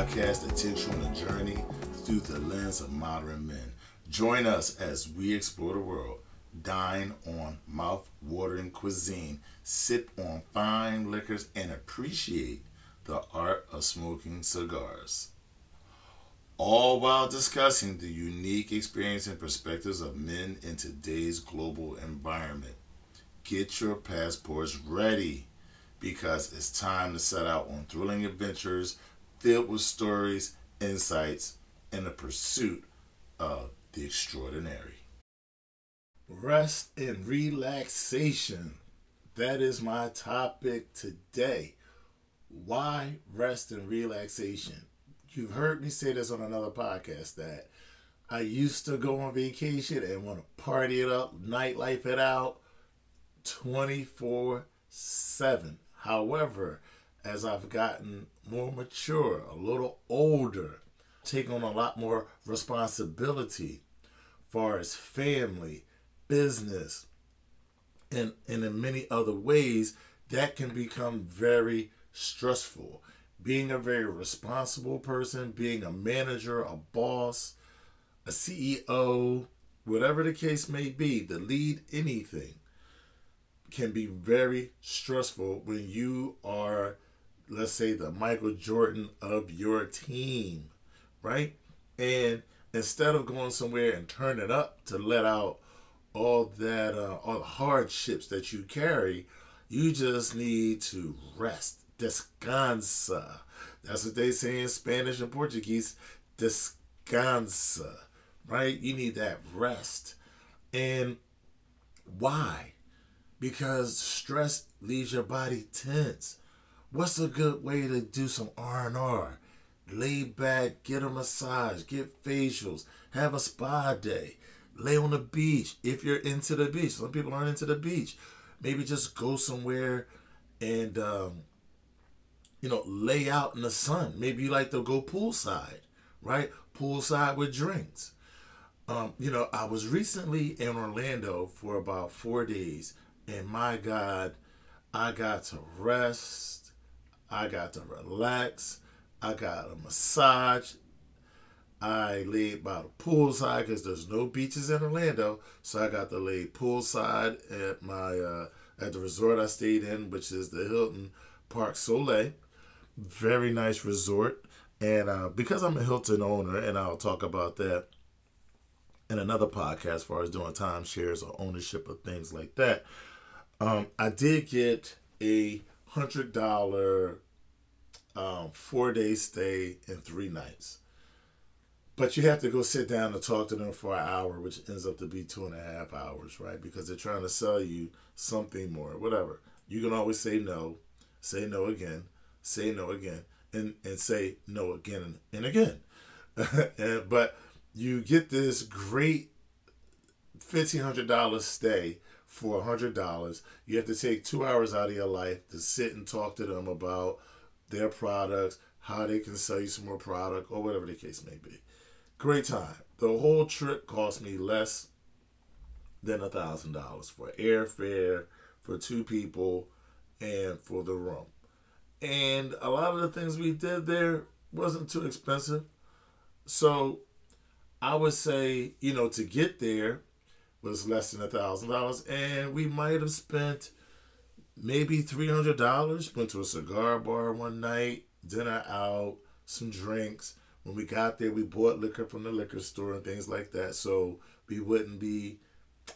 podcast that takes you on a journey through the lens of modern men. Join us as we explore the world, dine on mouth-watering cuisine, sip on fine liquors, and appreciate the art of smoking cigars. All while discussing the unique experience and perspectives of men in today's global environment. Get your passports ready because it's time to set out on thrilling adventures filled with stories, insights, and the pursuit of the extraordinary. Rest and relaxation. That is my topic today. Why rest and relaxation? You've heard me say this on another podcast that I used to go on vacation and want to party it up, nightlife it out 24 7. However, as I've gotten more mature, a little older, take on a lot more responsibility far as family, business, and, and in many other ways, that can become very stressful. Being a very responsible person, being a manager, a boss, a CEO, whatever the case may be, to lead anything can be very stressful when you are, let's say, the Michael Jordan of your team, right? And instead of going somewhere and turning up to let out all that, uh, all the hardships that you carry, you just need to rest. Descansa. That's what they say in Spanish and Portuguese. Descansa, right? You need that rest. And why? Because stress leaves your body tense. What's a good way to do some R&R? Lay back, get a massage, get facials, have a spa day, lay on the beach if you're into the beach. Some people aren't into the beach. Maybe just go somewhere and um, you know lay out in the sun. Maybe you like to go poolside, right? Poolside with drinks. Um, you know, I was recently in Orlando for about four days and my God, I got to rest. I got to relax. I got a massage. I laid by the poolside because there's no beaches in Orlando, so I got to lay poolside at my uh, at the resort I stayed in, which is the Hilton Parc Soleil. Very nice resort, and uh, because I'm a Hilton owner, and I'll talk about that in another podcast, as far as doing timeshares or ownership of things like that. Um, I did get a hundred dollar um, four day stay and three nights. But you have to go sit down and talk to them for an hour, which ends up to be two and a half hours, right? Because they're trying to sell you something more, whatever. You can always say no, say no again, say no again, and, and say no again and again. and, but you get this great $1,500 stay for a hundred dollars. You have to take two hours out of your life to sit and talk to them about their products, how they can sell you some more product, or whatever the case may be. Great time. The whole trip cost me less than a thousand dollars for airfare for two people and for the room. And a lot of the things we did there wasn't too expensive. So I would say, you know, to get there, was less than a thousand dollars, and we might have spent maybe three hundred dollars. Went to a cigar bar one night, dinner out, some drinks. When we got there, we bought liquor from the liquor store and things like that, so we wouldn't be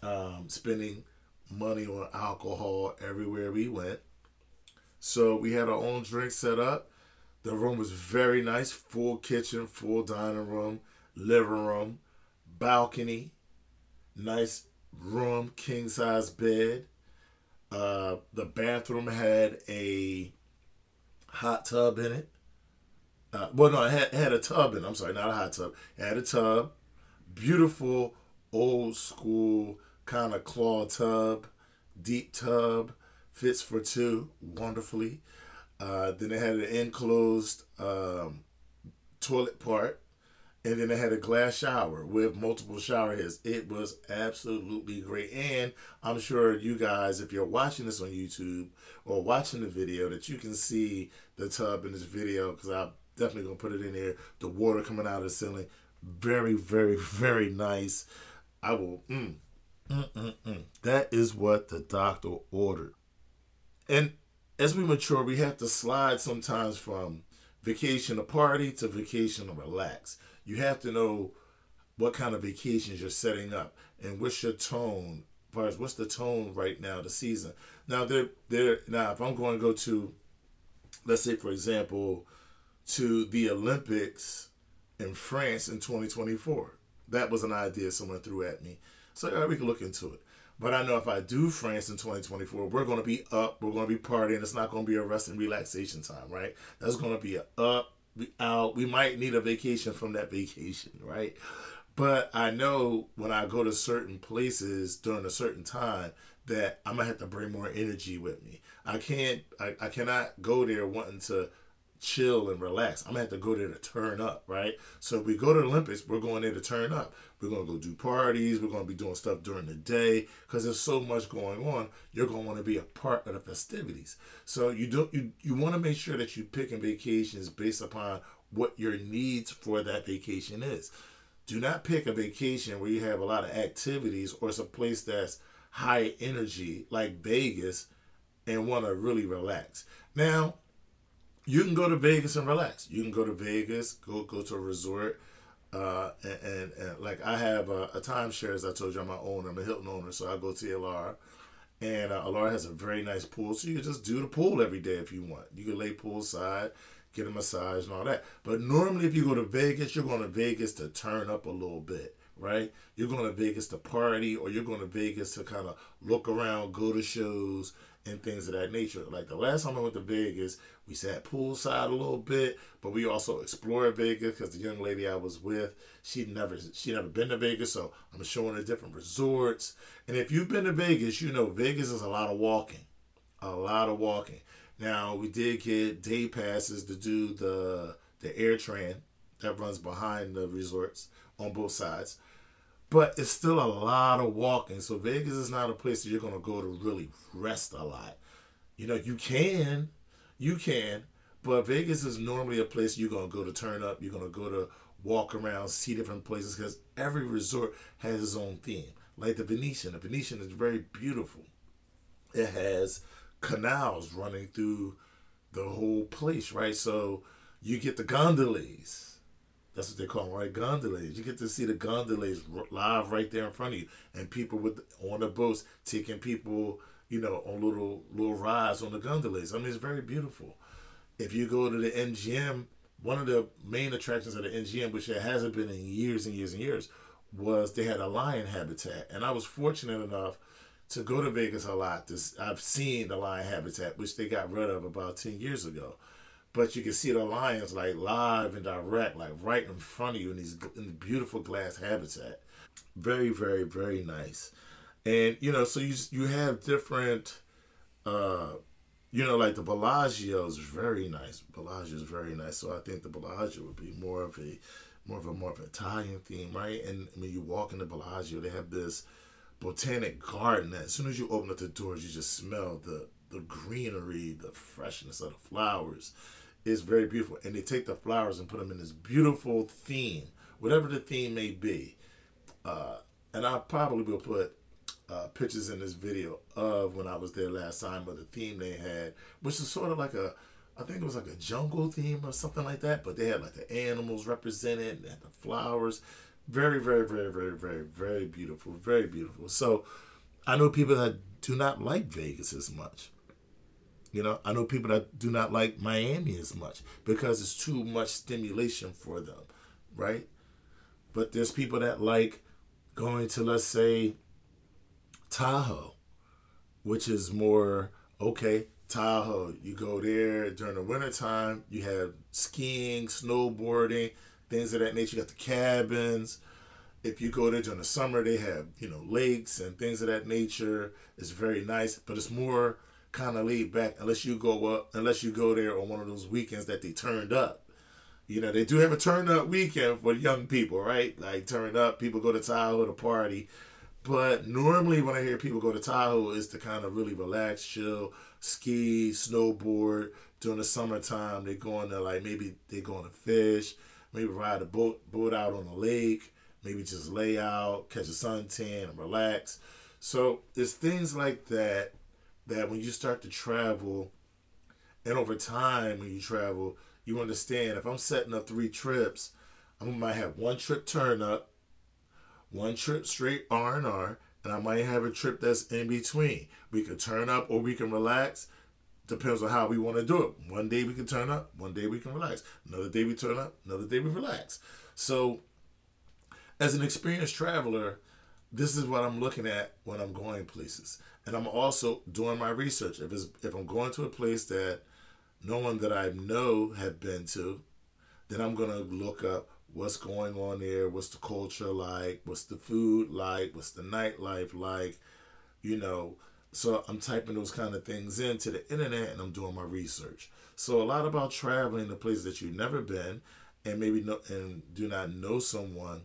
um, spending money on alcohol everywhere we went. So we had our own drink set up. The room was very nice, full kitchen, full dining room, living room, balcony, nice room, king size bed. Uh, the bathroom had a hot tub in it. Uh, well, no, it had, had a tub in it. I'm sorry, not a hot tub. It had a tub. Beautiful, old school kind of claw tub, deep tub. Fits for two wonderfully. Uh, then it had an enclosed um, toilet part and then they had a glass shower with multiple shower heads. It was absolutely great. And I'm sure you guys, if you're watching this on YouTube or watching the video, that you can see the tub in this video because I'm definitely gonna put it in there. The water coming out of the ceiling, very, very, very nice. I will. Mm, mm, mm, mm. That is what the doctor ordered. And as we mature, we have to slide sometimes from vacation to party to vacation to relax you have to know what kind of vacations you're setting up and what's your tone as what's the tone right now the season. Now they're they're now if i'm going to go to let's say for example to the olympics in france in 2024 that was an idea someone threw at me. So we can look into it. But i know if i do france in 2024 we're going to be up we're going to be partying it's not going to be a rest and relaxation time right? That's going to be a up we out. We might need a vacation from that vacation, right? But I know when I go to certain places during a certain time that I'm gonna have to bring more energy with me. I can't. I, I cannot go there wanting to chill and relax. I'm gonna have to go there to turn up, right? So if we go to the Olympics, we're going there to turn up. We're gonna go do parties. We're gonna be doing stuff during the day because there's so much going on. You're gonna want to be a part of the festivities. So you don't you you want to make sure that you picking vacations based upon what your needs for that vacation is. Do not pick a vacation where you have a lot of activities or it's a place that's high energy like Vegas and want to really relax. Now, you can go to Vegas and relax. You can go to Vegas, go go to a resort, uh, and, and, and like I have a, a timeshare as I told you, I'm my owner. I'm a Hilton owner, so I go to Elara, and uh, Elara has a very nice pool. So you can just do the pool every day if you want. You can lay poolside, get a massage and all that. But normally, if you go to Vegas, you're going to Vegas to turn up a little bit right? You're going to Vegas to party or you're going to Vegas to kind of look around, go to shows, and things of that nature. Like the last time I went to Vegas, we sat poolside a little bit, but we also explored Vegas because the young lady I was with, she'd never she never been to Vegas, so I'm showing her different resorts. And if you've been to Vegas, you know Vegas is a lot of walking, a lot of walking. Now we did get day passes to do the the AirTran that runs behind the resorts on both sides but it's still a lot of walking. So Vegas is not a place that you're gonna go to really rest a lot. You know, you can, you can, but Vegas is normally a place you're gonna go to turn up. You're gonna go to walk around, see different places because every resort has its own theme. Like the Venetian, the Venetian is very beautiful. It has canals running through the whole place, right? So you get the gondolas that's what they call them, right? Gondolas. You get to see the gondolas live right there in front of you, and people with on the boats taking people, you know, on little little rides on the gondolas. I mean, it's very beautiful. If you go to the MGM, one of the main attractions of the MGM, which it hasn't been in years and years and years, was they had a lion habitat, and I was fortunate enough to go to Vegas a lot. This I've seen the lion habitat, which they got rid of about ten years ago but you can see the lions like live and direct, like right in front of you in these in the beautiful glass habitat. Very, very, very nice. And you know, so you you have different, uh, you know, like the Bellagio is very nice. Bellagio is very nice. So I think the Bellagio would be more of a more of a more of an Italian theme, right? And when you walk in the Bellagio, they have this botanic garden that as soon as you open up the doors, you just smell the the greenery, the freshness of the flowers is very beautiful. And they take the flowers and put them in this beautiful theme, whatever the theme may be. Uh, and I probably will put uh, pictures in this video of when I was there last time, but the theme they had, which is sort of like a, I think it was like a jungle theme or something like that. But they had like the animals represented, and the flowers. Very, very, very, very, very, very beautiful. Very beautiful. So I know people that do not like Vegas as much. You know, I know people that do not like Miami as much because it's too much stimulation for them, right? But there's people that like going to, let's say, Tahoe, which is more okay. Tahoe, you go there during the wintertime, you have skiing, snowboarding, things of that nature. You got the cabins. If you go there during the summer, they have, you know, lakes and things of that nature. It's very nice, but it's more kind of laid back unless you go up unless you go there on one of those weekends that they turned up You know, they do have a turn up weekend for young people, right? Like turn up, people go to Tahoe to party. But normally when I hear people go to Tahoe is to kind of really relax, chill, ski, snowboard. During the summertime, they go on to like maybe they go on to fish, maybe ride a boat boat out on the lake, maybe just lay out, catch a suntan and relax. So it's things like that that when you start to travel and over time when you travel, you understand if I'm setting up three trips, I might have one trip turn up, one trip straight R and R, and I might have a trip that's in between. We could turn up or we can relax. Depends on how we want to do it. One day we can turn up, one day we can relax. Another day we turn up, another day we relax. So, as an experienced traveler, this is what I'm looking at when I'm going places, and I'm also doing my research. If it's if I'm going to a place that no one that I know have been to, then I'm gonna look up what's going on there, what's the culture like, what's the food like, what's the nightlife like, you know. So I'm typing those kind of things into the internet and I'm doing my research. So a lot about traveling to places that you've never been and maybe no and do not know someone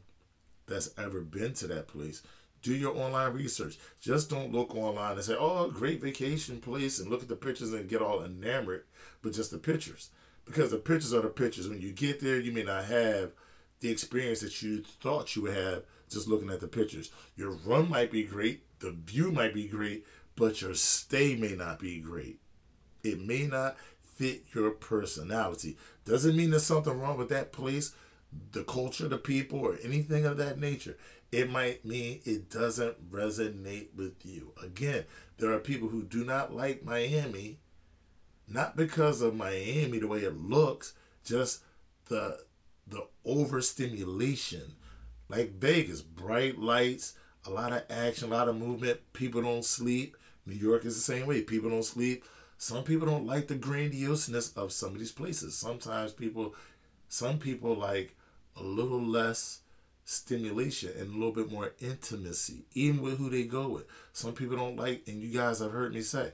that's ever been to that place. Do your online research. Just don't look online and say, "Oh, great vacation place," and look at the pictures and get all enamored with just the pictures. Because the pictures are the pictures. When you get there, you may not have the experience that you thought you would have just looking at the pictures. Your run might be great, the view might be great, but your stay may not be great. It may not fit your personality. Doesn't mean there's something wrong with that place, the culture, the people, or anything of that nature. It might mean it doesn't resonate with you. Again, there are people who do not like Miami, not because of Miami, the way it looks, just the the overstimulation. Like Vegas, bright lights, a lot of action, a lot of movement. People don't sleep. New York is the same way. People don't sleep. Some people don't like the grandioseness of some of these places. Sometimes people, some people like a little less stimulation and a little bit more intimacy, even with who they go with. Some people don't like, and you guys have heard me say,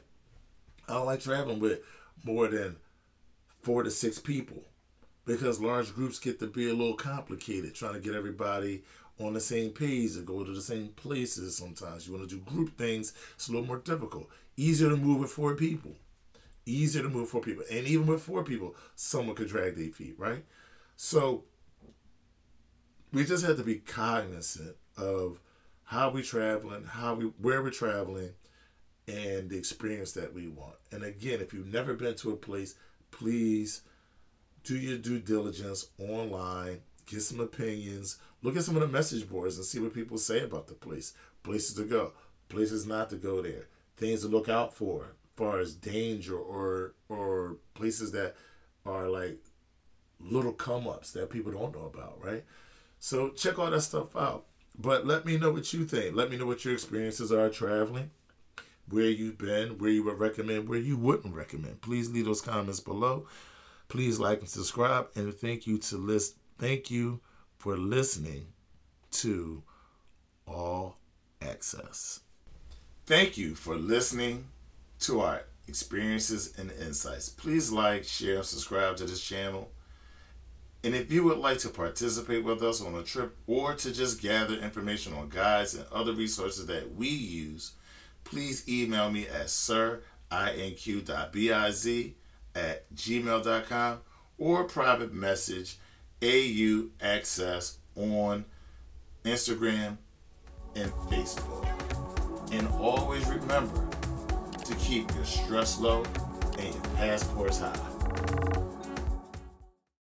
I don't like traveling with more than four to six people because large groups get to be a little complicated trying to get everybody on the same page and go to the same places sometimes. You want to do group things, it's a little more difficult. Easier to move with four people. Easier to move four people. And even with four people, someone could drag their feet, right? So we just have to be cognizant of how we traveling, how we where we're traveling, and the experience that we want. And again, if you've never been to a place, please do your due diligence online, get some opinions, look at some of the message boards and see what people say about the place. Places to go, places not to go there, things to look out for, as far as danger or or places that are like little come ups that people don't know about, right? So check all that stuff out. But let me know what you think. Let me know what your experiences are traveling, where you've been, where you would recommend, where you wouldn't recommend. Please leave those comments below. Please like and subscribe, and thank you to list. Thank you for listening to All Access. Thank you for listening to our experiences and insights. Please like, share, and subscribe to this channel. And if you would like to participate with us on a trip or to just gather information on guides and other resources that we use, please email me at sirinq.biz at gmail.com or private message AU Access on Instagram and Facebook. And always remember to keep your stress low and your passports high.